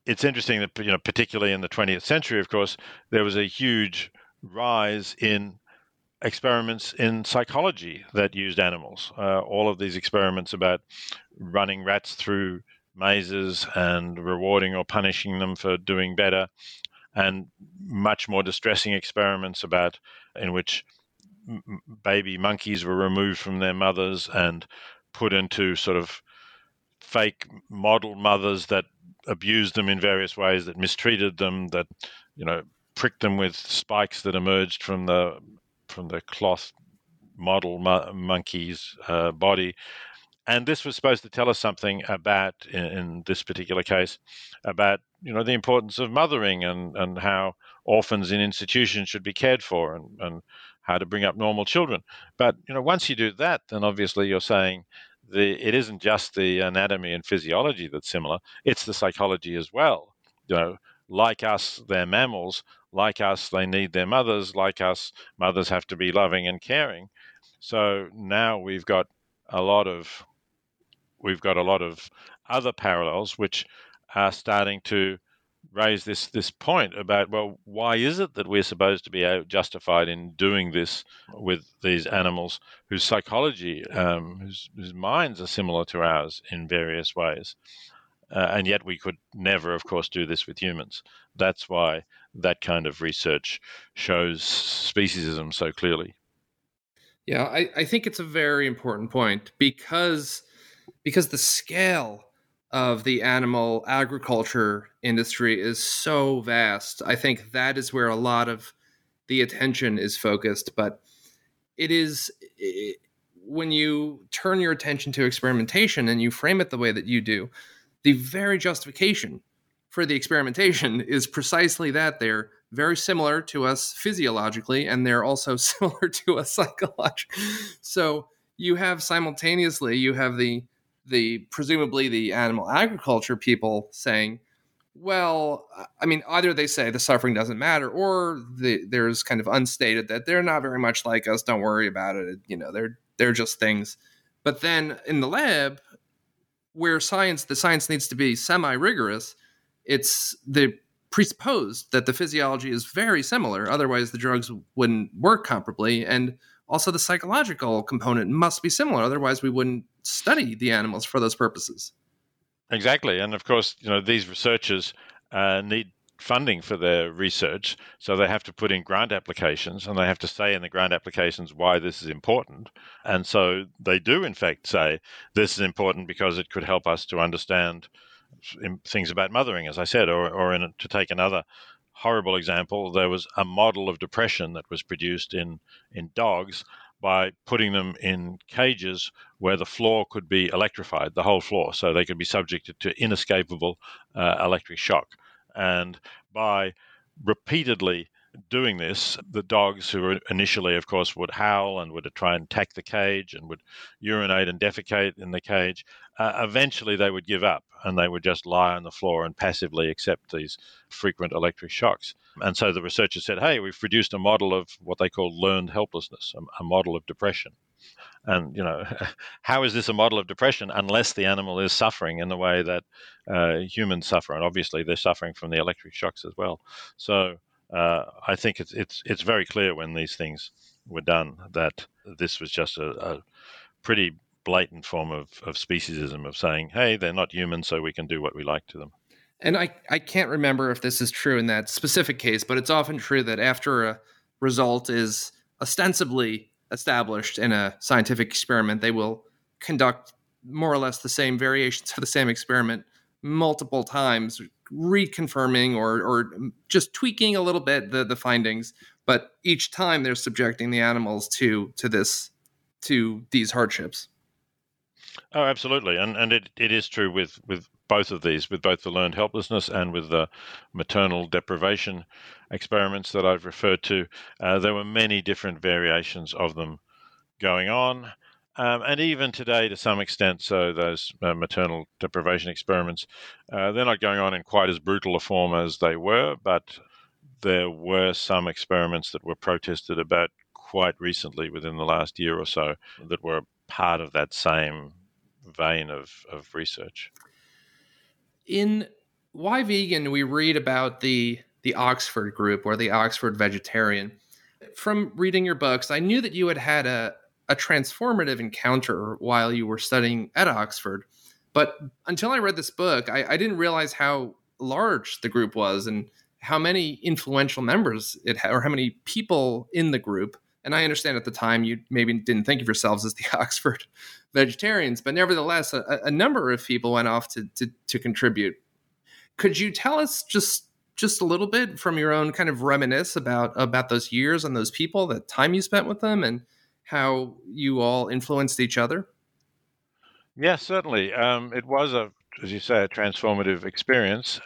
it's interesting that you know, particularly in the 20th century, of course, there was a huge rise in experiments in psychology that used animals. Uh, all of these experiments about running rats through mazes and rewarding or punishing them for doing better and much more distressing experiments about in which m- baby monkeys were removed from their mothers and put into sort of fake model mothers that abused them in various ways, that mistreated them, that you know pricked them with spikes that emerged from the from the cloth model mo- monkey's uh, body, and this was supposed to tell us something about, in, in, this particular case, about you know the importance of mothering and and how orphans in institutions should be cared for and and how to bring up normal children. But you know once you do that, then obviously you're saying the it isn't just the anatomy and physiology that's similar; it's the psychology as well. You know, like us, they're mammals. Like us, they need their mothers. Like us, mothers have to be loving and caring. So now we've got a lot of we've got a lot of other parallels which are starting to raise this this point about well why is it that we're supposed to be justified in doing this with these animals whose psychology um, whose, whose minds are similar to ours in various ways uh, and yet we could never of course do this with humans that's why that kind of research shows speciesism so clearly yeah I, I think it's a very important point because because the scale of the animal agriculture industry is so vast. I think that is where a lot of the attention is focused. But it is it, when you turn your attention to experimentation and you frame it the way that you do, the very justification for the experimentation is precisely that they're very similar to us physiologically and they're also similar to us psychologically. So you have simultaneously you have the the presumably the animal agriculture people saying, well, I mean, either they say the suffering doesn't matter, or the, there's kind of unstated that they're not very much like us. Don't worry about it. You know, they're they're just things. But then in the lab, where science the science needs to be semi rigorous, it's the presupposed that the physiology is very similar. Otherwise, the drugs wouldn't work comparably, and also the psychological component must be similar otherwise we wouldn't study the animals for those purposes exactly and of course you know these researchers uh, need funding for their research so they have to put in grant applications and they have to say in the grant applications why this is important and so they do in fact say this is important because it could help us to understand things about mothering as i said or, or in, to take another horrible example, there was a model of depression that was produced in, in dogs by putting them in cages where the floor could be electrified, the whole floor, so they could be subjected to inescapable uh, electric shock. And by repeatedly doing this, the dogs who initially, of course, would howl and would try and attack the cage and would urinate and defecate in the cage, uh, eventually they would give up and they would just lie on the floor and passively accept these frequent electric shocks. And so the researchers said, hey, we've produced a model of what they call learned helplessness, a, a model of depression. And, you know, how is this a model of depression unless the animal is suffering in the way that uh, humans suffer? And obviously they're suffering from the electric shocks as well. So, uh, I think it's it's it's very clear when these things were done that this was just a, a pretty blatant form of, of speciesism of saying, hey, they're not human, so we can do what we like to them. And I, I can't remember if this is true in that specific case, but it's often true that after a result is ostensibly established in a scientific experiment, they will conduct more or less the same variations of the same experiment multiple times, reconfirming or or just tweaking a little bit the the findings. But each time they're subjecting the animals to to this to these hardships. Oh, absolutely, and and it, it is true with with both of these, with both the learned helplessness and with the maternal deprivation experiments that I've referred to. Uh, there were many different variations of them going on. Um, and even today, to some extent, so those uh, maternal deprivation experiments, uh, they're not going on in quite as brutal a form as they were, but there were some experiments that were protested about quite recently within the last year or so that were part of that same vein of, of research. In Why Vegan, we read about the the Oxford group or the Oxford vegetarian. From reading your books, I knew that you had had a, a transformative encounter while you were studying at Oxford. But until I read this book, I, I didn't realize how large the group was and how many influential members it had, or how many people in the group. And I understand at the time you maybe didn't think of yourselves as the Oxford vegetarians, but nevertheless, a, a number of people went off to, to, to contribute. Could you tell us just just a little bit from your own kind of reminisce about about those years and those people, the time you spent with them, and how you all influenced each other? Yes, certainly. Um, it was a, as you say, a transformative experience,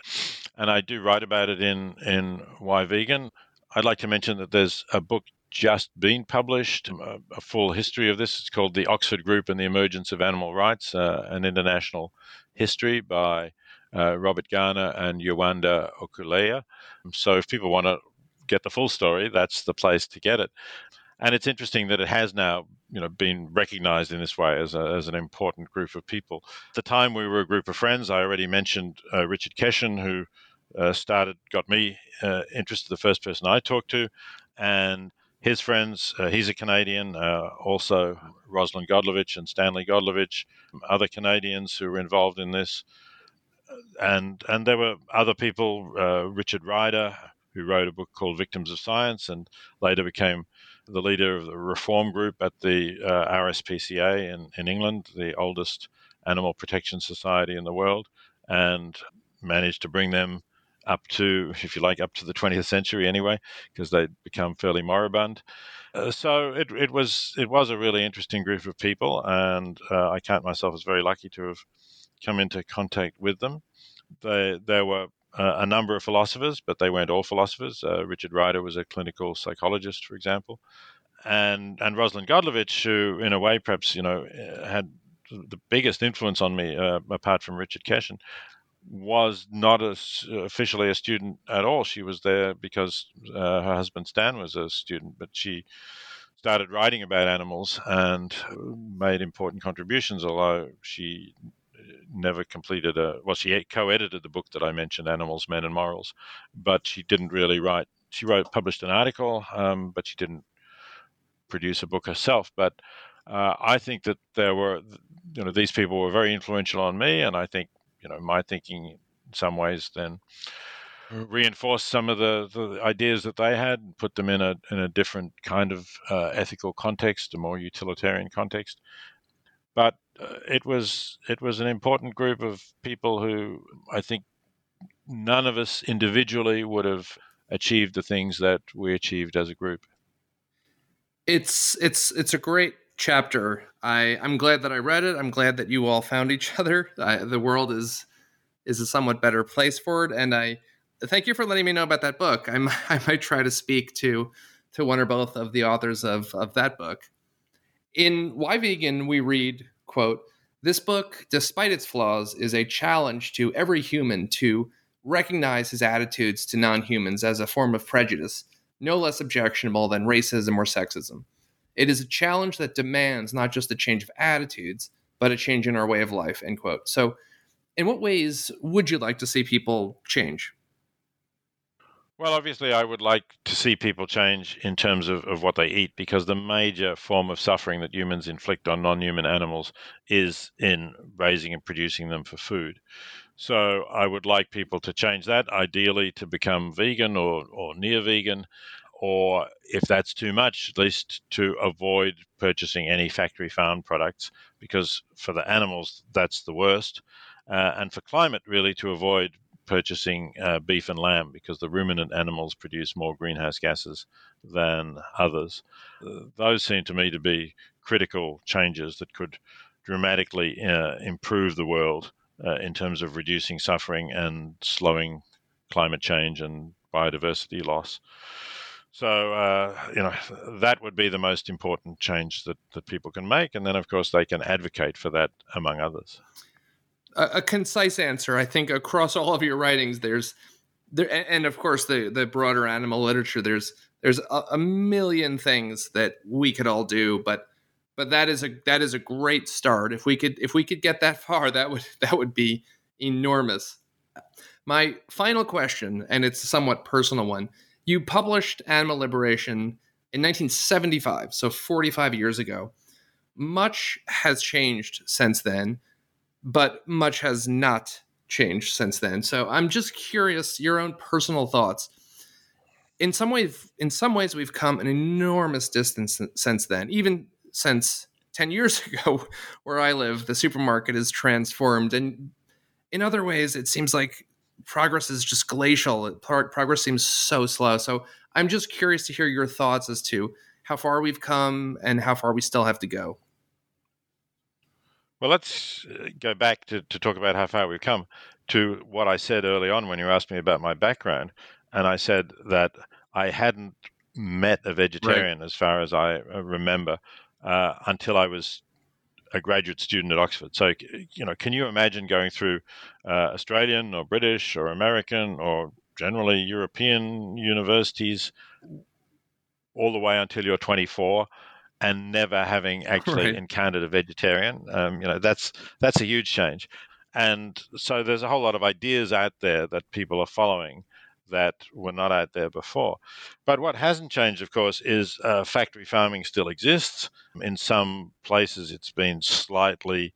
and I do write about it in in Why Vegan. I'd like to mention that there's a book just been published, a, a full history of this. It's called The Oxford Group and the Emergence of Animal Rights, uh, an international history by uh, Robert Garner and Yewande Okuleye. So if people want to get the full story, that's the place to get it. And it's interesting that it has now, you know, been recognized in this way as, a, as an important group of people. At the time, we were a group of friends. I already mentioned uh, Richard Keshen, who uh, started, got me uh, interested, the first person I talked to. And his friends, uh, he's a Canadian, uh, also Rosalind Godlovitch and Stanley Godlovitch, other Canadians who were involved in this. And, and there were other people, uh, Richard Ryder, who wrote a book called Victims of Science and later became the leader of the reform group at the uh, RSPCA in, in England, the oldest animal protection society in the world, and managed to bring them up to, if you like, up to the 20th century anyway, because they'd become fairly moribund. Uh, so it, it was it was a really interesting group of people, and uh, I count myself as very lucky to have come into contact with them. They there were uh, a number of philosophers, but they weren't all philosophers. Uh, Richard Ryder was a clinical psychologist, for example, and and Rosalind Godlovitch, who in a way perhaps you know had the biggest influence on me, uh, apart from Richard Keshen, was not officially a student at all. She was there because uh, her husband Stan was a student, but she started writing about animals and made important contributions, although she never completed a well she co-edited the book that i mentioned animals men and morals but she didn't really write she wrote published an article um, but she didn't produce a book herself. But uh, i think that there were you know these people were very influential on me and i think you know my thinking in some ways then reinforced some of the, the ideas that they had and put them in a in a different kind of uh, ethical context a more utilitarian context but uh, it was it was an important group of people who I think none of us individually would have achieved the things that we achieved as a group. It's it's it's a great chapter. I I'm glad that I read it. I'm glad that you all found each other. I, the world is is a somewhat better place for it, and I thank you for letting me know about that book. I'm I might try to speak to to one or both of the authors of of that book. In Why Vegan, we read, quote, this book, despite its flaws, is a challenge to every human to recognize his attitudes to non humans as a form of prejudice, no less objectionable than racism or sexism. It is a challenge that demands not just a change of attitudes, but a change in our way of life, end quote. So, in what ways would you like to see people change? Well, obviously, I would like to see people change in terms of, of what they eat because the major form of suffering that humans inflict on non human animals is in raising and producing them for food. So I would like people to change that, ideally to become vegan or, or near vegan, or if that's too much, at least to avoid purchasing any factory farm products because for the animals, that's the worst. Uh, and for climate, really to avoid purchasing uh, beef and lamb because the ruminant animals produce more greenhouse gases than others. Uh, those seem to me to be critical changes that could dramatically uh, improve the world uh, in terms of reducing suffering and slowing climate change and biodiversity loss. So, uh, you know, that would be the most important change that, that people can make. And then, of course, they can advocate for that among others a, a concise answer. I think across all of your writings, there's there, and of course the the broader animal literature. There's there's a, a million things that we could all do, but but that is a that is a great start. If we could if we could get that far, that would that would be enormous. My final question, and it's a somewhat personal one. You published Animal Liberation in 1975, so 45 years ago. Much has changed since then but much has not changed since then. So I'm just curious your own personal thoughts. In some ways, in some ways, we've come an enormous distance since then. Even since 10 years ago, where I live, the supermarket is transformed, and in other ways, it seems like progress is just glacial. Progress seems so slow. So I'm just curious to hear your thoughts as to how far we've come and how far we still have to go. Well, let's uh, go back to, to talk about how far we've come to what I said early on when you asked me about my background. And I said that I hadn't met a vegetarian, right. as far as I uh, remember, uh, until I was a graduate student at Oxford. So, you know, can you imagine going through uh, Australian or British or American or generally European universities all the way until you're 24 and never having actually right. encountered a vegetarian? Um, you know, that's that's a huge change. And so there's a whole lot of ideas out there that people are following that were not out there before. But what hasn't changed, of course, is uh, factory farming still exists. In some places, it's been slightly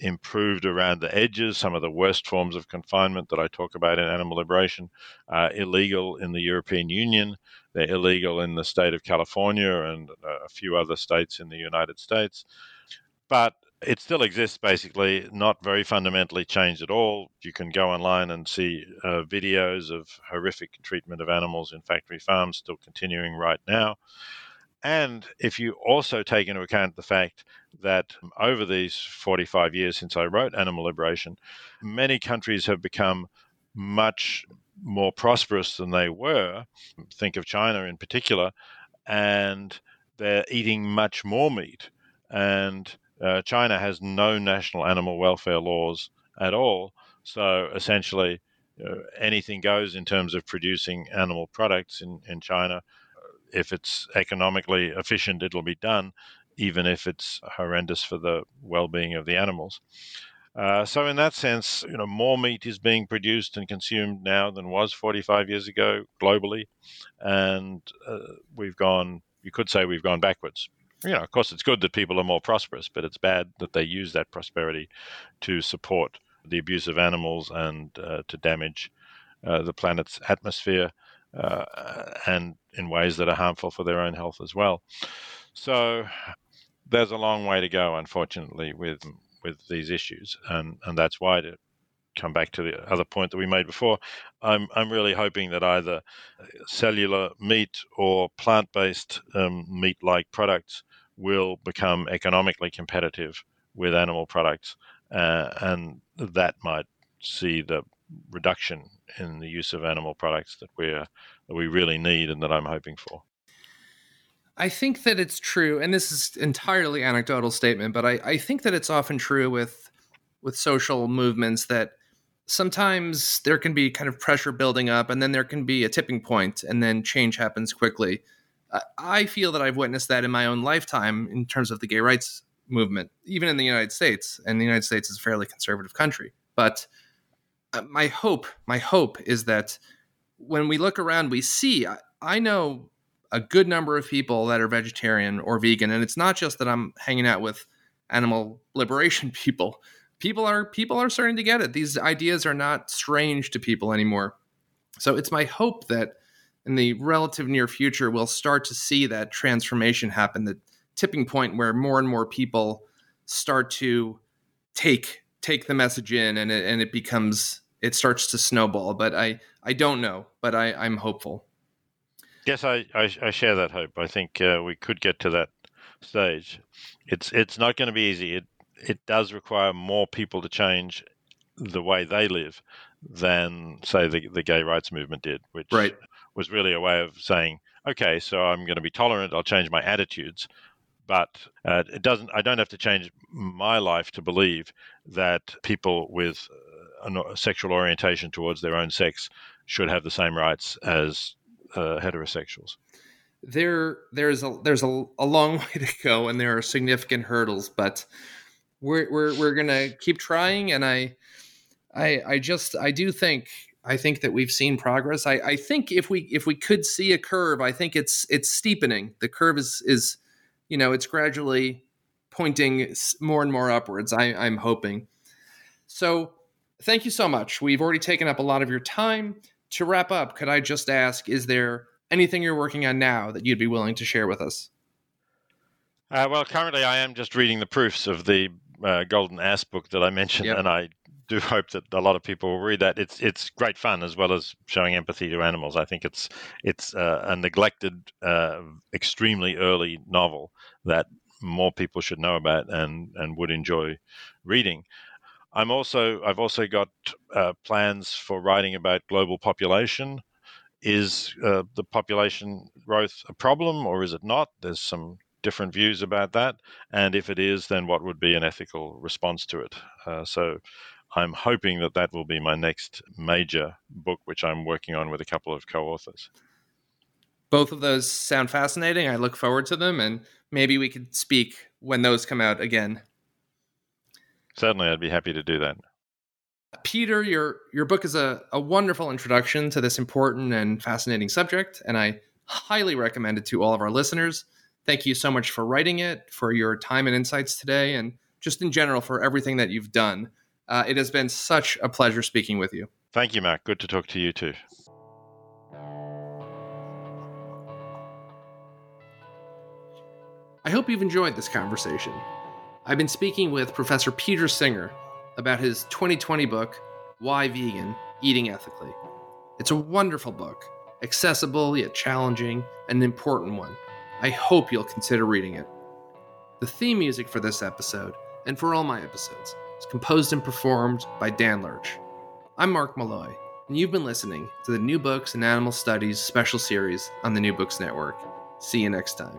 improved around the edges. Some of the worst forms of confinement that I talk about in animal liberation are illegal in the European Union. They're illegal in the state of California and a few other states in the United States. But it still exists basically, not very fundamentally changed at all. You can go online and see uh, videos of horrific treatment of animals in factory farms still continuing right now. And if you also take into account the fact that over these 45 years since I wrote Animal Liberation, many countries have become much more prosperous than they were. Think of China in particular, and they're eating much more meat. And uh, China has no national animal welfare laws at all. So essentially, uh, anything goes in terms of producing animal products in, in China. If it's economically efficient, it'll be done, even if it's horrendous for the well being of the animals. Uh, so, in that sense, you know, more meat is being produced and consumed now than was 45 years ago globally, and uh, we've gone. You could say we've gone backwards you know, of course, it's good that people are more prosperous, but it's bad that they use that prosperity to support the abuse of animals and uh, to damage uh, the planet's atmosphere uh, and in ways that are harmful for their own health as well. So there's a long way to go, unfortunately, with with these issues, and and that's why to come back to the other point that we made before, I'm I'm really hoping that either cellular meat or plant-based um, meat-like products will become economically competitive with animal products, uh, and that might see the reduction in the use of animal products that we that we really need and that I'm hoping for. I think that it's true, and this is entirely anecdotal statement, but I, I think that it's often true with with social movements that sometimes there can be kind of pressure building up, and then there can be a tipping point, and then change happens quickly. I feel that I've witnessed that in my own lifetime in terms of the gay rights movement, even in the United States. And the United States is a fairly conservative country. But uh, my hope, my hope is that when we look around, we see, I, I know a good number of people that are vegetarian or vegan. And it's not just that I'm hanging out with animal liberation people. People are people are starting to get it. These ideas are not strange to people anymore. So it's my hope that in the relative near future, we'll start to see that transformation happen, the tipping point where more and more people start to take take the message in and it, and it becomes it starts to snowball. But I I don't know, but I I'm hopeful. Yes, I I, I share that hope. I think uh, we could get to that stage. It's it's not going to be easy. It it does require more people to change the way they live than say the the gay rights movement did, which right was really a way of saying, okay, so I'm going to be tolerant. I'll change my attitudes, but uh, it doesn't. I don't have to change my life to believe that people with uh, a sexual orientation towards their own sex should have the same rights as uh, heterosexuals. There, there's a there's a, a long way to go, and there are significant hurdles, but we're we're we're gonna keep trying, and I. I, I just I do think I think that we've seen progress. I, I think if we if we could see a curve, I think it's it's steepening. The curve is is you know it's gradually pointing more and more upwards. I, I'm hoping. So thank you so much. We've already taken up a lot of your time. To wrap up, could I just ask, is there anything you're working on now that you'd be willing to share with us? Uh, well, currently I am just reading the proofs of the uh, Golden Ass book that I mentioned, yep. and I do hope that a lot of people will read that. It's it's great fun as well as showing empathy to animals. I think it's it's uh, a neglected, uh, extremely early novel that more people should know about and and would enjoy reading. I'm also I've also got uh, plans for writing about global population. Is uh, the population growth a problem or is it not? There's some different views about that, and if it is, then what would be an ethical response to it? Uh, so. I'm hoping that that will be my next major book, which I'm working on with a couple of co-authors. Both of those sound fascinating. I look forward to them, and maybe we could speak when those come out again. Certainly, I'd be happy to do that. Peter, your your book is a, a wonderful introduction to this important and fascinating subject, and I highly recommend it to all of our listeners. Thank you so much for writing it, for your time and insights today, and just in general for everything that you've done. Uh, it has been such a pleasure speaking with you. Thank you, Mac. Good to talk to you too. I hope you've enjoyed this conversation. I've been speaking with Professor Peter Singer about his 2020 book, Why Vegan Eating Ethically. It's a wonderful book, accessible yet challenging, and an important one. I hope you'll consider reading it. The theme music for this episode, and for all my episodes, is composed and performed by Dan Lurch. I'm Mark Malloy, and you've been listening to the New Books and Animal Studies special series on the New Books Network. See you next time.